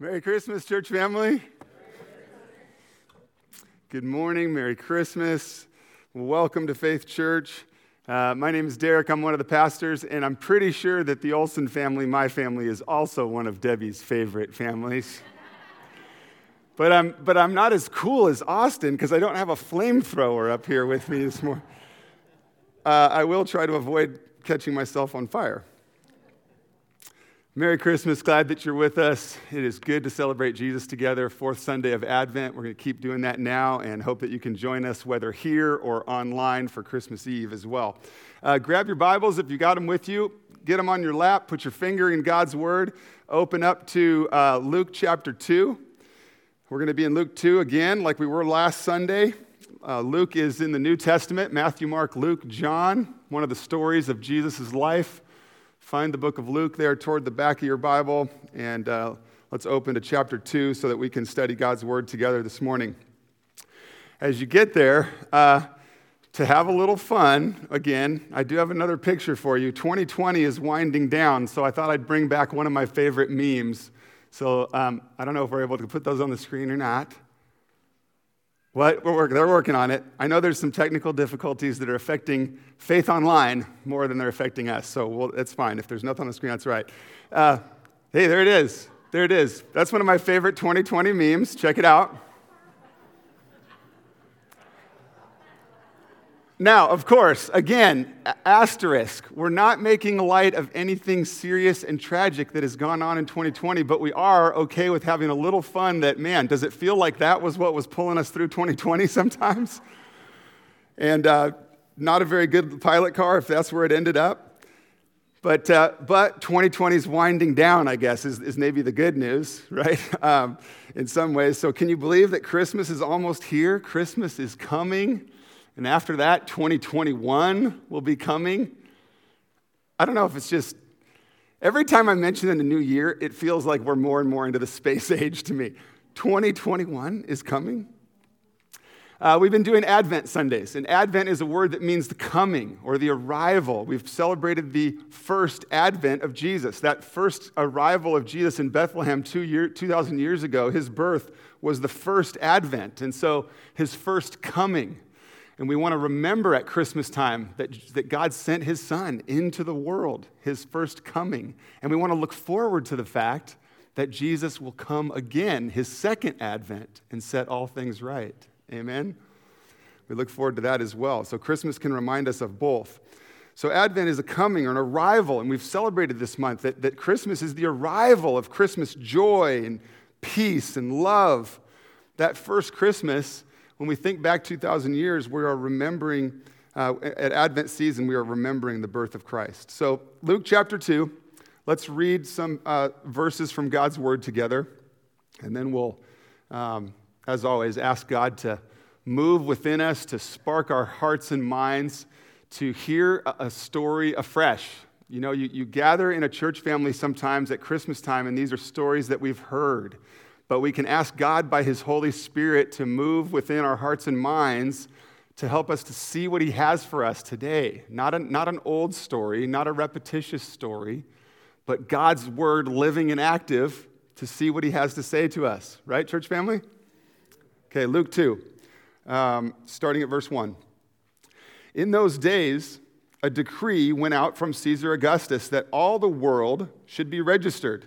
Merry Christmas, church family. Good morning. Merry Christmas. Welcome to Faith Church. Uh, my name is Derek. I'm one of the pastors, and I'm pretty sure that the Olson family, my family, is also one of Debbie's favorite families. but, I'm, but I'm not as cool as Austin because I don't have a flamethrower up here with me this morning. Uh, I will try to avoid catching myself on fire. Merry Christmas. Glad that you're with us. It is good to celebrate Jesus together. Fourth Sunday of Advent. We're going to keep doing that now and hope that you can join us, whether here or online, for Christmas Eve as well. Uh, grab your Bibles if you got them with you. Get them on your lap. Put your finger in God's Word. Open up to uh, Luke chapter 2. We're going to be in Luke 2 again, like we were last Sunday. Uh, Luke is in the New Testament Matthew, Mark, Luke, John, one of the stories of Jesus' life. Find the book of Luke there toward the back of your Bible, and uh, let's open to chapter 2 so that we can study God's Word together this morning. As you get there, uh, to have a little fun, again, I do have another picture for you. 2020 is winding down, so I thought I'd bring back one of my favorite memes. So um, I don't know if we're able to put those on the screen or not. What? Working, they're working on it. I know there's some technical difficulties that are affecting Faith Online more than they're affecting us, so we'll, that's fine. If there's nothing on the screen, that's right. Uh, hey, there it is. There it is. That's one of my favorite 2020 memes. Check it out. Now, of course, again, asterisk, we're not making light of anything serious and tragic that has gone on in 2020, but we are okay with having a little fun that, man, does it feel like that was what was pulling us through 2020 sometimes? And uh, not a very good pilot car if that's where it ended up. But, uh, but 2020 is winding down, I guess, is, is maybe the good news, right? Um, in some ways. So, can you believe that Christmas is almost here? Christmas is coming. And after that, 2021 will be coming. I don't know if it's just every time I mention the new year, it feels like we're more and more into the space age to me. 2021 is coming. Uh, we've been doing Advent Sundays, and Advent is a word that means the coming or the arrival. We've celebrated the first Advent of Jesus. That first arrival of Jesus in Bethlehem two year, 2,000 years ago, his birth was the first Advent. And so his first coming and we want to remember at Christmas time that, that God sent his son into the world, his first coming. And we want to look forward to the fact that Jesus will come again, his second advent, and set all things right. Amen? We look forward to that as well. So Christmas can remind us of both. So Advent is a coming or an arrival, and we've celebrated this month that, that Christmas is the arrival of Christmas joy and peace and love. That first Christmas when we think back 2,000 years, we are remembering, uh, at Advent season, we are remembering the birth of Christ. So, Luke chapter 2, let's read some uh, verses from God's word together, and then we'll, um, as always, ask God to move within us, to spark our hearts and minds, to hear a story afresh. You know, you, you gather in a church family sometimes at Christmas time, and these are stories that we've heard but we can ask God by His Holy Spirit to move within our hearts and minds to help us to see what He has for us today. Not, a, not an old story, not a repetitious story, but God's Word living and active to see what He has to say to us. Right, church family? Okay, Luke 2, um, starting at verse 1. In those days, a decree went out from Caesar Augustus that all the world should be registered.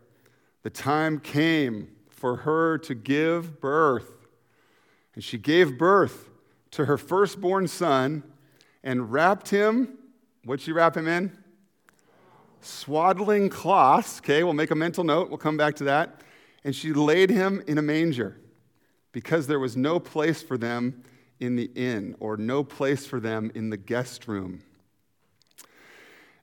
the time came for her to give birth. And she gave birth to her firstborn son and wrapped him, what'd she wrap him in? Swaddling cloths. Okay, we'll make a mental note. We'll come back to that. And she laid him in a manger because there was no place for them in the inn or no place for them in the guest room.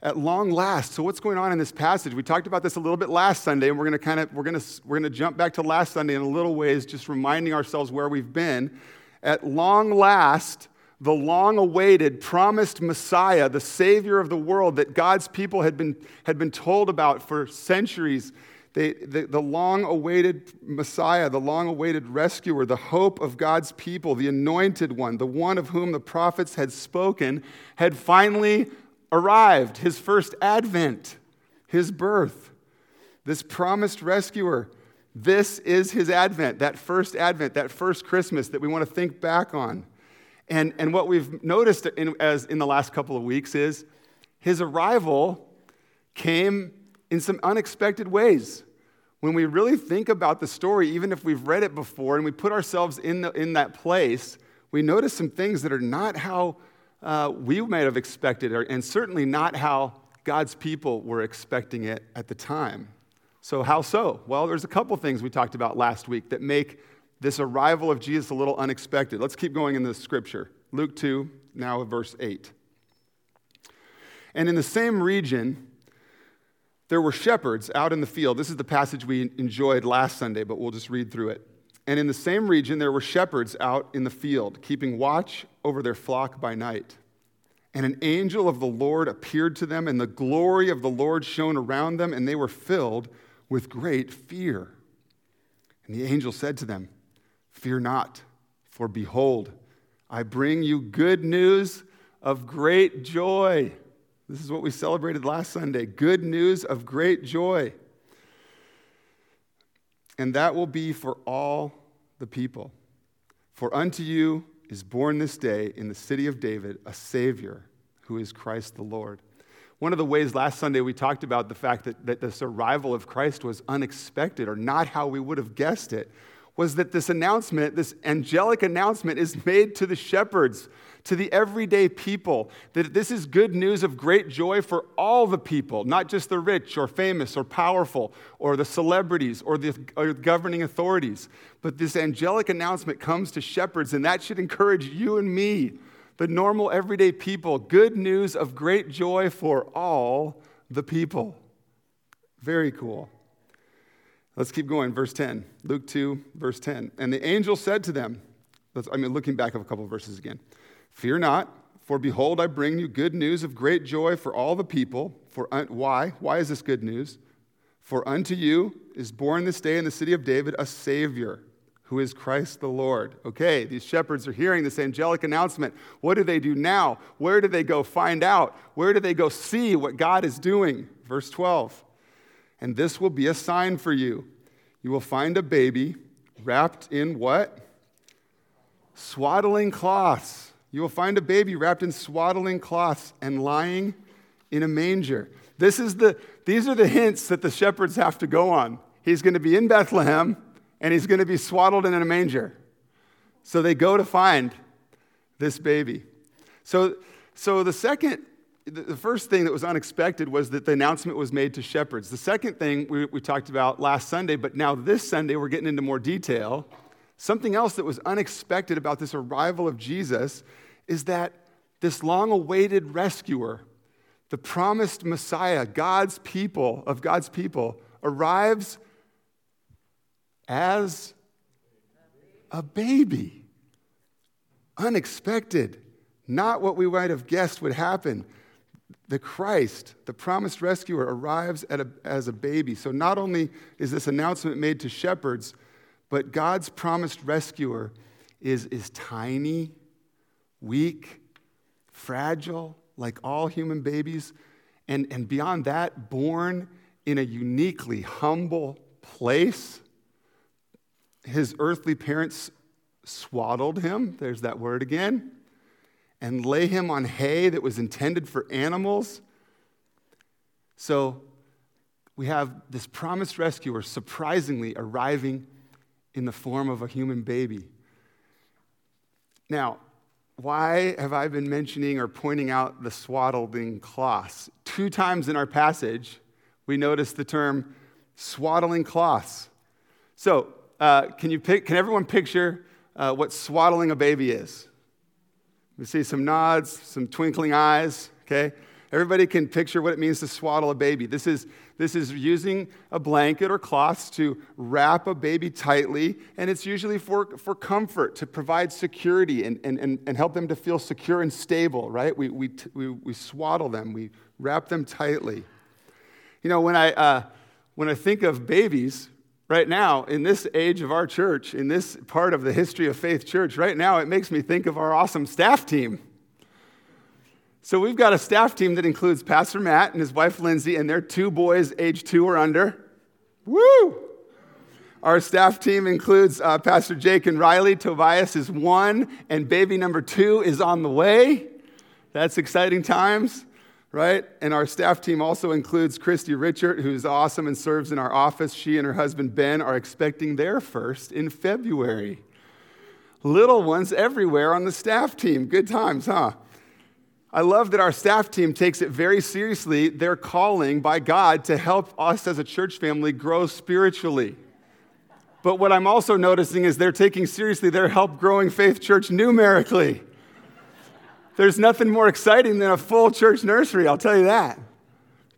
At long last. So what's going on in this passage? We talked about this a little bit last Sunday, and we're going to kind of we're going to we're going to jump back to last Sunday in a little ways, just reminding ourselves where we've been. At long last, the long awaited, promised Messiah, the Savior of the world that God's people had been, had been told about for centuries, they, the, the long awaited Messiah, the long awaited rescuer, the hope of God's people, the anointed one, the one of whom the prophets had spoken, had finally arrived, his first advent, his birth. This promised rescuer, this is his advent, that first advent, that first Christmas that we want to think back on. And, and what we've noticed in, as in the last couple of weeks is his arrival came in some unexpected ways. When we really think about the story, even if we've read it before and we put ourselves in, the, in that place, we notice some things that are not how uh, we might have expected, and certainly not how God's people were expecting it at the time. So, how so? Well, there's a couple things we talked about last week that make this arrival of Jesus a little unexpected. Let's keep going in the scripture. Luke 2, now verse 8. And in the same region, there were shepherds out in the field. This is the passage we enjoyed last Sunday, but we'll just read through it. And in the same region, there were shepherds out in the field, keeping watch over their flock by night. And an angel of the Lord appeared to them, and the glory of the Lord shone around them, and they were filled with great fear. And the angel said to them, Fear not, for behold, I bring you good news of great joy. This is what we celebrated last Sunday good news of great joy and that will be for all the people. For unto you is born this day in the city of David a Savior who is Christ the Lord. One of the ways last Sunday we talked about the fact that, that this arrival of Christ was unexpected or not how we would have guessed it was that this announcement, this angelic announcement, is made to the shepherds to the everyday people that this is good news of great joy for all the people, not just the rich or famous or powerful or the celebrities or the or governing authorities. But this angelic announcement comes to shepherds, and that should encourage you and me, the normal everyday people. Good news of great joy for all the people. Very cool. Let's keep going. Verse 10. Luke 2, verse 10. And the angel said to them, I mean, looking back of a couple verses again. Fear not, for behold, I bring you good news of great joy for all the people. For un- why? Why is this good news? For unto you is born this day in the city of David a Savior, who is Christ the Lord. Okay, these shepherds are hearing this angelic announcement. What do they do now? Where do they go find out? Where do they go see what God is doing? Verse 12. And this will be a sign for you. You will find a baby wrapped in what? Swaddling cloths you will find a baby wrapped in swaddling cloths and lying in a manger. This is the, these are the hints that the shepherds have to go on. He's going to be in Bethlehem and he's going to be swaddled in a manger. So they go to find this baby. So, so the second, the first thing that was unexpected was that the announcement was made to shepherds. The second thing we, we talked about last Sunday, but now this Sunday we're getting into more detail, Something else that was unexpected about this arrival of Jesus is that this long awaited rescuer, the promised Messiah, God's people, of God's people, arrives as a baby. Unexpected. Not what we might have guessed would happen. The Christ, the promised rescuer, arrives a, as a baby. So not only is this announcement made to shepherds, but God's promised rescuer is, is tiny, weak, fragile, like all human babies, and, and beyond that, born in a uniquely humble place. His earthly parents swaddled him, there's that word again, and lay him on hay that was intended for animals. So we have this promised rescuer surprisingly arriving in the form of a human baby. Now, why have I been mentioning or pointing out the swaddling cloths? Two times in our passage, we notice the term swaddling cloths. So, uh, can, you pick, can everyone picture uh, what swaddling a baby is? We see some nods, some twinkling eyes, okay? Everybody can picture what it means to swaddle a baby. This is, this is using a blanket or cloths to wrap a baby tightly, and it's usually for, for comfort, to provide security and, and, and, and help them to feel secure and stable, right? We, we, we, we swaddle them, we wrap them tightly. You know, when I, uh, when I think of babies, right now, in this age of our church, in this part of the history of Faith Church, right now, it makes me think of our awesome staff team. So we've got a staff team that includes Pastor Matt and his wife Lindsay and their two boys, age two or under. Woo! Our staff team includes uh, Pastor Jake and Riley. Tobias is one, and baby number two is on the way. That's exciting times, right? And our staff team also includes Christy Richard, who's awesome and serves in our office. She and her husband Ben are expecting their first in February. Little ones everywhere on the staff team. Good times, huh? I love that our staff team takes it very seriously, their calling by God to help us as a church family grow spiritually. But what I'm also noticing is they're taking seriously their help growing faith church numerically. There's nothing more exciting than a full church nursery, I'll tell you that.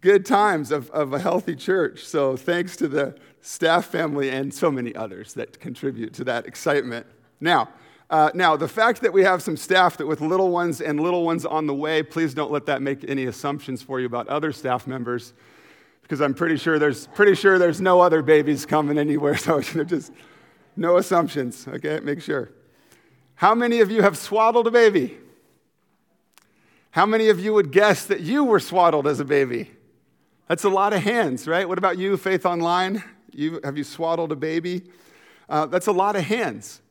Good times of, of a healthy church. So thanks to the staff family and so many others that contribute to that excitement. Now, uh, now, the fact that we have some staff that with little ones and little ones on the way, please don't let that make any assumptions for you about other staff members, because I'm pretty sure there's pretty sure there's no other babies coming anywhere. So just no assumptions. Okay, make sure. How many of you have swaddled a baby? How many of you would guess that you were swaddled as a baby? That's a lot of hands, right? What about you, Faith Online? You, have you swaddled a baby? Uh, that's a lot of hands.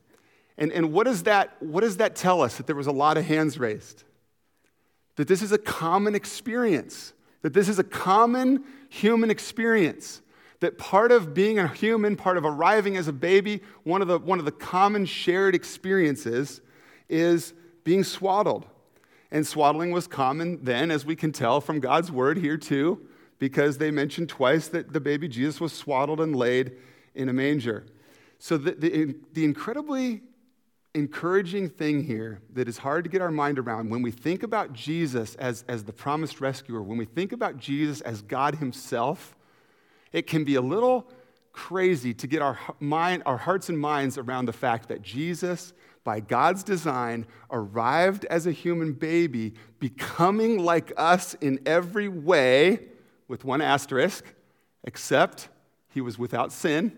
And, and what, does that, what does that tell us? That there was a lot of hands raised. That this is a common experience. That this is a common human experience. That part of being a human, part of arriving as a baby, one of the, one of the common shared experiences is being swaddled. And swaddling was common then, as we can tell from God's word here too, because they mentioned twice that the baby Jesus was swaddled and laid in a manger. So the, the, the incredibly encouraging thing here that is hard to get our mind around when we think about Jesus as, as the promised rescuer, when we think about Jesus as God Himself, it can be a little crazy to get our, mind, our hearts and minds around the fact that Jesus, by God's design, arrived as a human baby, becoming like us in every way, with one asterisk, except he was without sin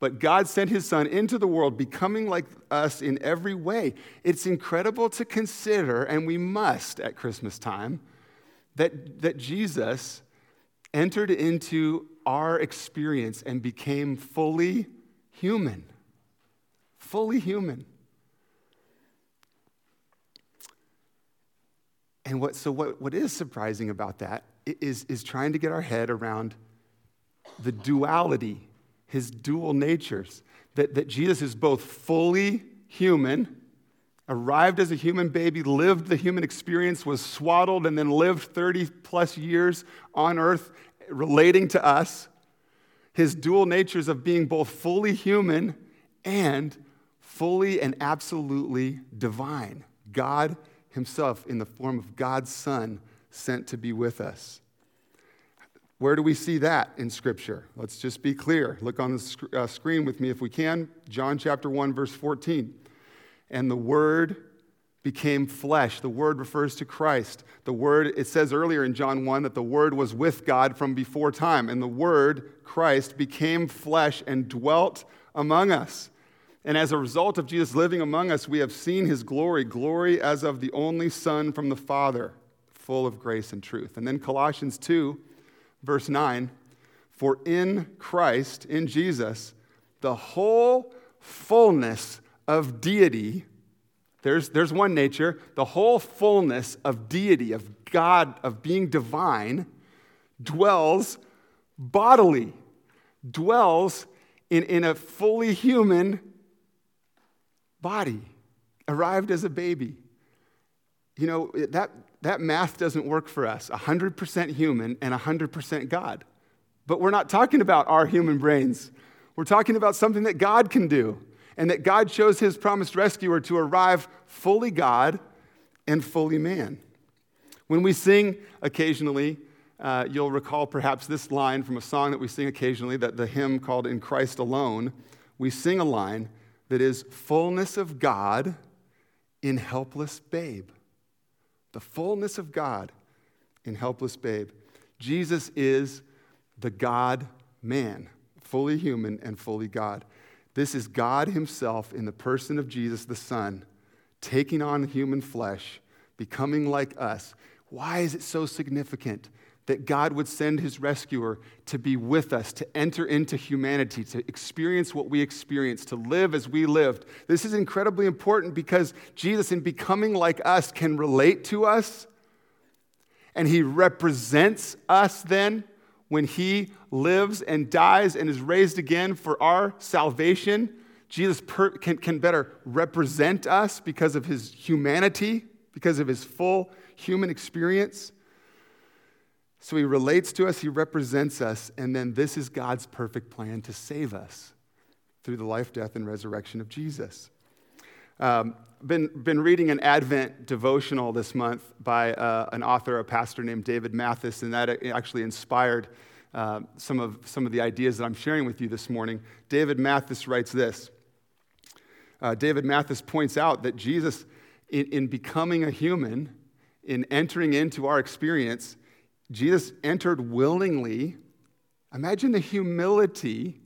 but God sent his son into the world, becoming like us in every way. It's incredible to consider, and we must at Christmas time, that, that Jesus entered into our experience and became fully human. Fully human. And what, so, what, what is surprising about that is, is trying to get our head around the duality his dual natures. That, that Jesus is both fully human, arrived as a human baby, lived the human experience, was swaddled, and then lived 30 plus years on earth relating to us. His dual natures of being both fully human and fully and absolutely divine. God Himself, in the form of God's Son, sent to be with us. Where do we see that in Scripture? Let's just be clear. Look on the sc- uh, screen with me if we can. John chapter 1, verse 14. And the Word became flesh. The Word refers to Christ. The Word, it says earlier in John 1 that the Word was with God from before time. And the Word, Christ, became flesh and dwelt among us. And as a result of Jesus living among us, we have seen his glory, glory as of the only Son from the Father, full of grace and truth. And then Colossians 2 Verse 9 For in Christ, in Jesus, the whole fullness of deity, there's, there's one nature, the whole fullness of deity, of God, of being divine, dwells bodily, dwells in, in a fully human body, arrived as a baby. You know, that, that math doesn't work for us 100% human and 100% God. But we're not talking about our human brains. We're talking about something that God can do, and that God chose his promised rescuer to arrive fully God and fully man. When we sing occasionally, uh, you'll recall perhaps this line from a song that we sing occasionally, that the hymn called In Christ Alone. We sing a line that is fullness of God in helpless babe. The fullness of God in helpless babe. Jesus is the God man, fully human and fully God. This is God Himself in the person of Jesus the Son, taking on human flesh, becoming like us. Why is it so significant? That God would send his rescuer to be with us, to enter into humanity, to experience what we experienced, to live as we lived. This is incredibly important because Jesus, in becoming like us, can relate to us. And he represents us then when he lives and dies and is raised again for our salvation. Jesus per- can, can better represent us because of his humanity, because of his full human experience. So he relates to us, he represents us, and then this is God's perfect plan to save us through the life, death, and resurrection of Jesus. Um, been, been reading an Advent devotional this month by uh, an author, a pastor named David Mathis, and that actually inspired uh, some, of, some of the ideas that I'm sharing with you this morning. David Mathis writes this uh, David Mathis points out that Jesus, in, in becoming a human, in entering into our experience, Jesus entered willingly. Imagine the humility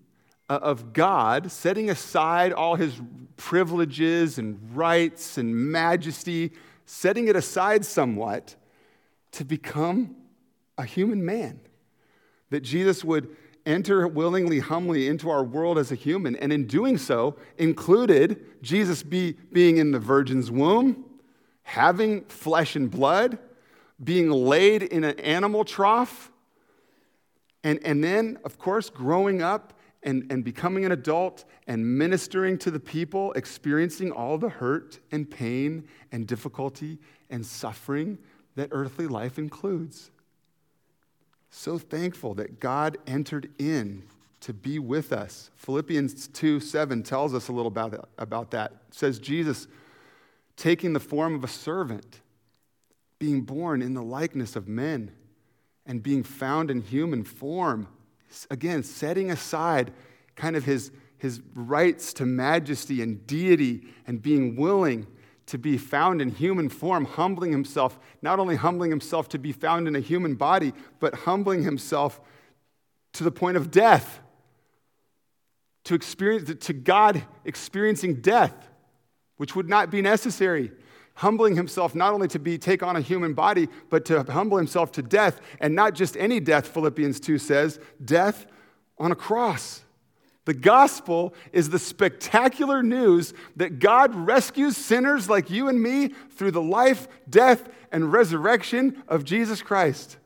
uh, of God setting aside all his privileges and rights and majesty, setting it aside somewhat to become a human man. That Jesus would enter willingly, humbly into our world as a human, and in doing so, included Jesus be, being in the virgin's womb, having flesh and blood, being laid in an animal trough, and, and then, of course, growing up and, and becoming an adult and ministering to the people, experiencing all the hurt and pain and difficulty and suffering that earthly life includes. So thankful that God entered in to be with us. Philippians 2 7 tells us a little about that. About that. It says, Jesus taking the form of a servant being born in the likeness of men and being found in human form. Again, setting aside kind of his, his rights to majesty and deity and being willing to be found in human form, humbling himself, not only humbling himself to be found in a human body, but humbling himself to the point of death, to experience to God experiencing death, which would not be necessary humbling himself not only to be take on a human body but to humble himself to death. And not just any death philippians 2 says death on a cross. The gospel is the spectacular news that god rescues sinners like you and me through the life death and resurrection of jesus christ.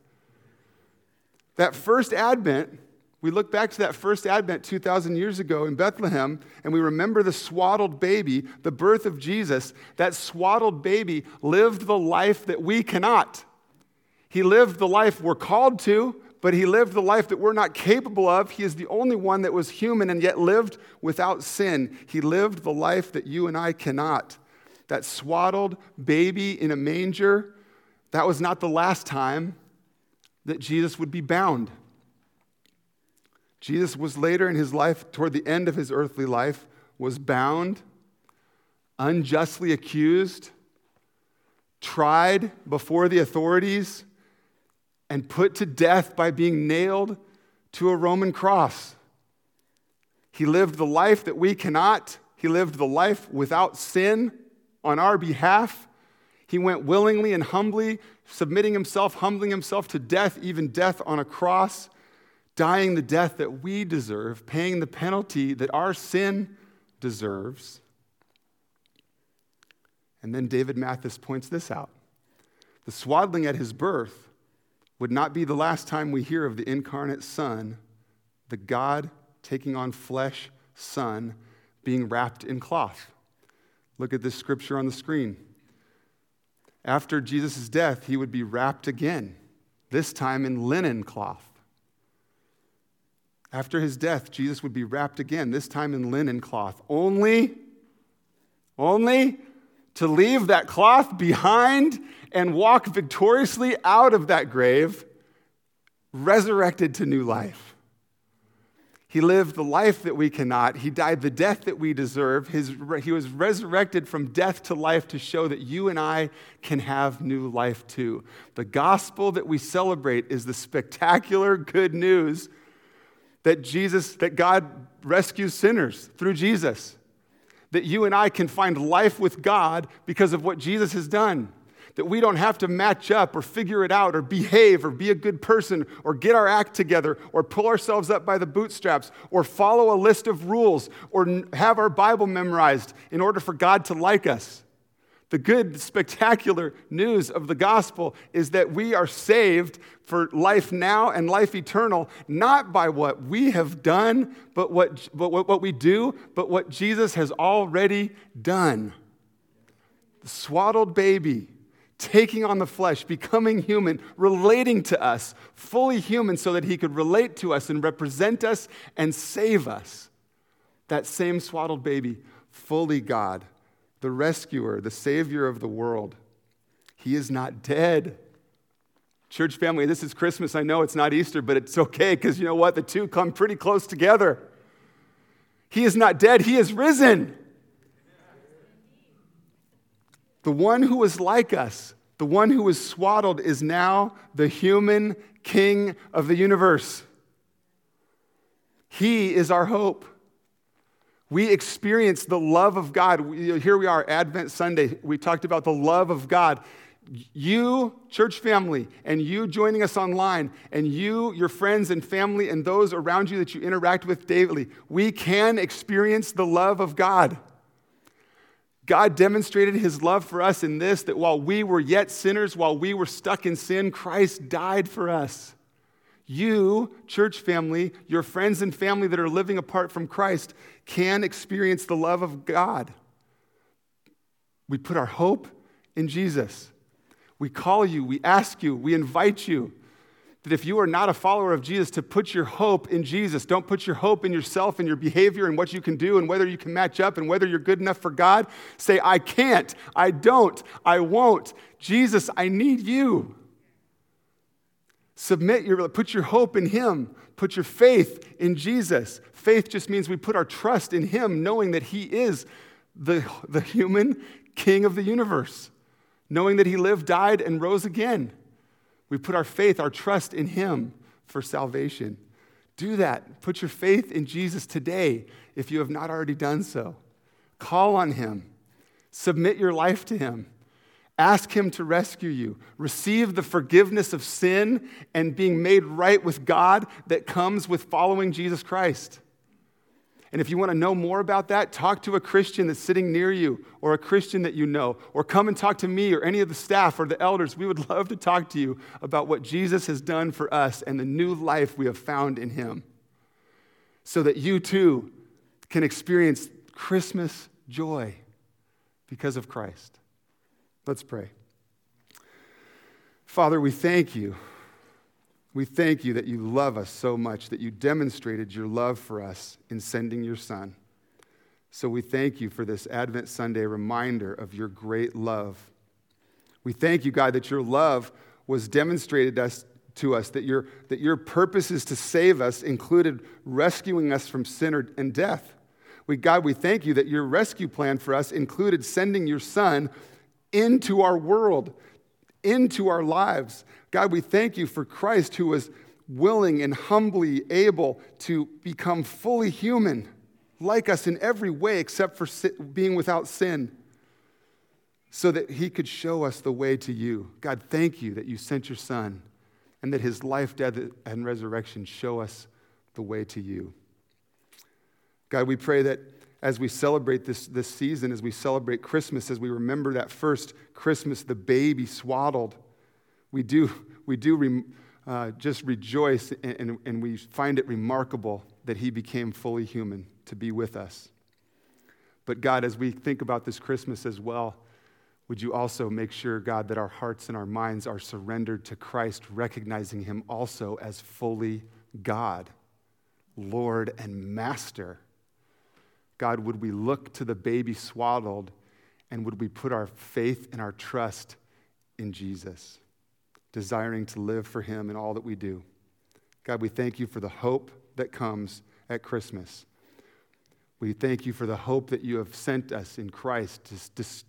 That first advent we look back to that first Advent 2,000 years ago in Bethlehem, and we remember the swaddled baby, the birth of Jesus. That swaddled baby lived the life that we cannot. He lived the life we're called to, but he lived the life that we're not capable of. He is the only one that was human and yet lived without sin. He lived the life that you and I cannot. That swaddled baby in a manger, that was not the last time that Jesus would be bound. Jesus was later in his life, toward the end of his earthly life, was bound, unjustly accused, tried before the authorities, and put to death by being nailed to a Roman cross. He lived the life that we cannot. He lived the life without sin on our behalf. He went willingly and humbly, submitting himself, humbling himself to death, even death on a cross dying the death that we deserve, paying the penalty that our sin deserves. And then David Mathis points this out the swaddling at his birth would not be the last time we hear of the incarnate Son, the God taking on flesh Son, being wrapped in cloth. Look at this scripture on the screen. After Jesus' death, he would be wrapped again, this time in linen cloth. After his death, Jesus would be wrapped again, this time in linen cloth. Only, only to leave that cloth behind and walk victoriously out of that grave, resurrected to new life. He lived the life that we cannot. He died the death that we deserve. His, he was resurrected from death to life to show that you and I can have new life too. The gospel that we celebrate is the spectacular good news that Jesus, that God rescues sinners through Jesus. That you and I can find life with God because of what Jesus has done that we don't have to match up or figure it out or behave or be a good person or get our act together or pull ourselves up by the bootstraps or follow a list of rules or have our Bible memorized in order for God to like us. The good, spectacular news of the gospel is that we are saved for life now and life eternal, not by what we have done, but what, but what we do, but what Jesus has already done. The swaddled baby taking on the flesh, becoming human, relating to us, fully human, so that he could relate to us and represent us and save us. That same swaddled baby, fully God, the rescuer, the savior of the world. He is not dead. Church family, this is Christmas. I know it's not Easter, but it's okay because you know what? The two come pretty close together. He is not dead, he is risen. The one who was like us, the one who was swaddled, is now the human king of the universe. He is our hope. We experience the love of God. Here we are, Advent Sunday. We talked about the love of God. You, church family, and you joining us online, and you, your friends and family, and those around you that you interact with daily, we can experience the love of God. God demonstrated his love for us in this that while we were yet sinners, while we were stuck in sin, Christ died for us. You, church family, your friends and family that are living apart from Christ, can experience the love of God. We put our hope in Jesus. We call you, we ask you, we invite you that if you are not a follower of Jesus, to put your hope in Jesus. Don't put your hope in yourself and your behavior and what you can do and whether you can match up and whether you're good enough for God. Say, I can't, I don't, I won't. Jesus, I need you. Submit your, put your hope in Him. Put your faith in Jesus. Faith just means we put our trust in Him, knowing that He is the, the human King of the universe, knowing that He lived, died, and rose again. We put our faith, our trust in Him for salvation. Do that. Put your faith in Jesus today if you have not already done so. Call on Him. Submit your life to Him. Ask Him to rescue you. Receive the forgiveness of sin and being made right with God that comes with following Jesus Christ. And if you want to know more about that, talk to a Christian that's sitting near you or a Christian that you know, or come and talk to me or any of the staff or the elders. We would love to talk to you about what Jesus has done for us and the new life we have found in him so that you too can experience Christmas joy because of Christ. Let's pray. Father, we thank you we thank you that you love us so much, that you demonstrated your love for us in sending your Son. So we thank you for this Advent Sunday reminder of your great love. We thank you, God, that your love was demonstrated us, to us, that your, that your purposes to save us included rescuing us from sin and death. We, God, we thank you that your rescue plan for us included sending your Son into our world into our lives. God, we thank you for Christ who was willing and humbly able to become fully human, like us in every way except for being without sin, so that he could show us the way to you. God, thank you that you sent your Son and that his life, death, and resurrection show us the way to you. God, we pray that as we celebrate this, this season, as we celebrate Christmas, as we remember that first Christmas, the baby swaddled, we do, we do re, uh, just rejoice and, and, and we find it remarkable that he became fully human to be with us. But God, as we think about this Christmas as well, would you also make sure, God, that our hearts and our minds are surrendered to Christ, recognizing him also as fully God, Lord, and Master? God, would we look to the baby swaddled and would we put our faith and our trust in Jesus, desiring to live for Him in all that we do. God, we thank you for the hope that comes at Christmas. We thank you for the hope that you have sent us in Christ,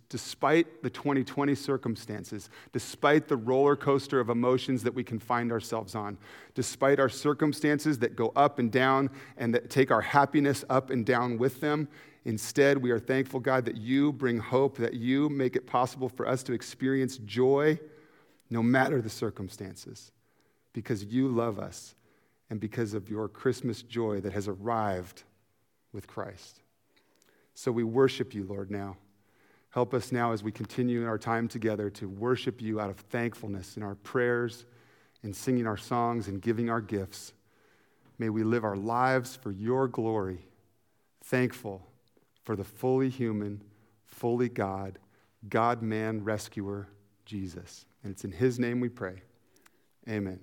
despite the 2020 circumstances, despite the roller coaster of emotions that we can find ourselves on, despite our circumstances that go up and down and that take our happiness up and down with them. Instead, we are thankful, God, that you bring hope, that you make it possible for us to experience joy no matter the circumstances, because you love us and because of your Christmas joy that has arrived with Christ. So we worship you, Lord, now. Help us now as we continue in our time together to worship you out of thankfulness in our prayers, in singing our songs, and giving our gifts. May we live our lives for your glory, thankful for the fully human, fully God, God man rescuer, Jesus. And it's in his name we pray. Amen.